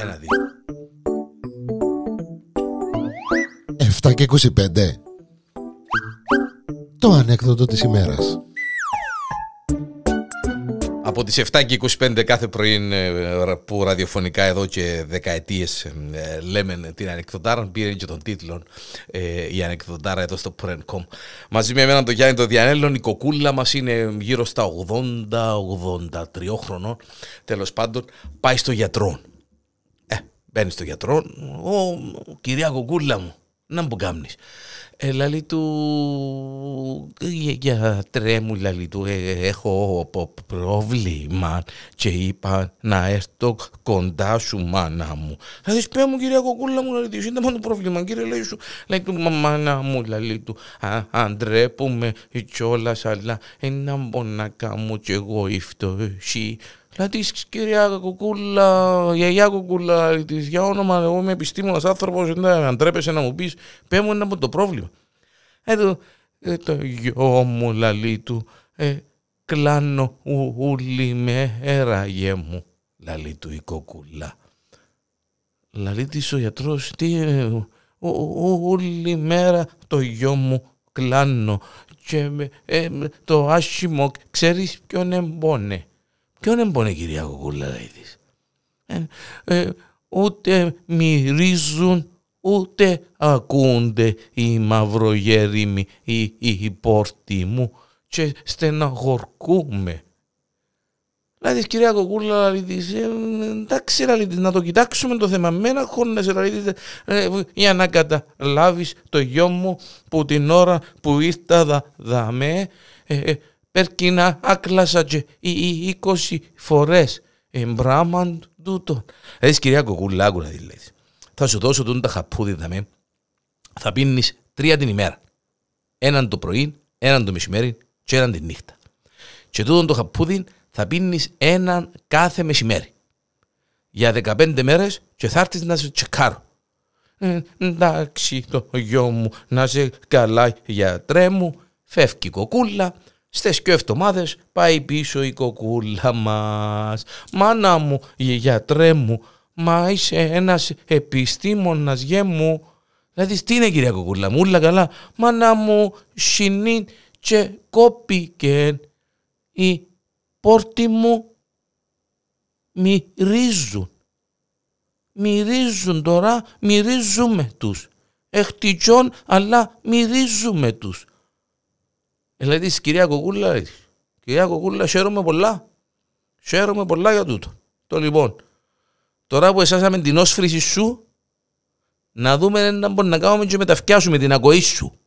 Ένα, δύο. 7 και 25 Το ανέκδοτο της ημέρας Από τις 7 και 25 κάθε πρωί ε, που ραδιοφωνικά εδώ και δεκαετίες ε, λέμε την ανεκδοτάρα πήρε και τον τίτλο ε, η ανεκδοτάρα εδώ στο Prencom. Μαζί με εμένα τον Γιάννη τον Διανέλλον η κοκούλα μας είναι γύρω στα 80-83 χρονών τέλος πάντων πάει στο γιατρό. Ε, μπαίνεις στο γιατρό, ο, κυρία κοκούλα μου, να μου κάνεις. Ε, λαλή του, γιατρέ μου, λαλή του, ε, έχω πρόβλημα και είπα να έρθω κοντά σου μάνα μου. Θα δεις πέ μου κυρία Κοκούλα μου, λαλή του, είναι μόνο πρόβλημα κύριε λέει σου. Λέει του, μάνα μου, λαλή του, αν ντρέπουμε κιόλας, αλλά ένα μπονακά μου κι εγώ ήρθω εσύ. Δηλαδή, κυρία Κουκούλα, γιαγιά Κουκούλα, της για όνομα, εγώ είμαι επιστήμονας άνθρωπος, αν τρέπεσαι να μου πεις, πέ μου είναι από το πρόβλημα. Ε, το, ε, το γιο μου λαλή του, ε, κλάνω ούλη μέρα γε μου, λαλή του η κοκούλα. Λαλή της ο γιατρός, τι, ε, ούλη μέρα το γιο μου κλάνω και ε, το άσχημο, ξέρεις ποιον εμπόνε; Ποιον εμπόνε κυρία κοκούλα, λέει της; Ε, ε, ούτε μυρίζουν ούτε ακούνται οι μαυρογέριμοι ή οι πόρτοι μου και στεναχωρκούμε. Δηλαδή, κυρία Κοκούλα, δηλαδή, εντάξει, δηλαδή, να το κοιτάξουμε το θέμα. Μένα χώνεσαι, δηλαδή, ε, για να καταλάβεις το γιο μου που την ώρα που ήρθα δα, δαμέ, ε, ε, περκίνα άκλασα και οι 20 φορές. Εμπράμαν τούτο. Δηλαδή, κυρία Κοκούλα, άκουρα δηλαδή θα σου δώσω τον τα χαπούδι δαμέ. Θα πίνεις τρία την ημέρα. Έναν το πρωί, έναν το μεσημέρι και έναν τη νύχτα. Και τούτον το χαπούδι θα πίνεις έναν κάθε μεσημέρι. Για 15 μέρες και θα έρθεις να σε τσεκάρω. Ε, εντάξει το γιο μου να σε καλά γιατρέ μου. Φεύγει η κοκούλα. Στι και εβδομάδες πάει πίσω η κοκούλα μας. Μάνα μου, γιατρέ μου, Μα είσαι ένας επιστήμονας γε μου. Δηλαδή, τι είναι κυρία Κοκούλα μου, όλα καλά. Μάνα μου, συνήν και κόπηκε. Οι πόρτοι μου μυρίζουν. Μυρίζουν τώρα, μυρίζουμε τους. Εχτυτσών, αλλά μυρίζουμε τους. Δηλαδή, κυρία Κοκούλα, κυρία Κοκούλα, χαίρομαι πολλά. Χαίρομαι πολλά για τούτο. Το λοιπόν, Τώρα που εσάσαμε την όσφρηση σου, να δούμε να μπορούμε να κάνουμε και μεταφιάσουμε την ακοή σου.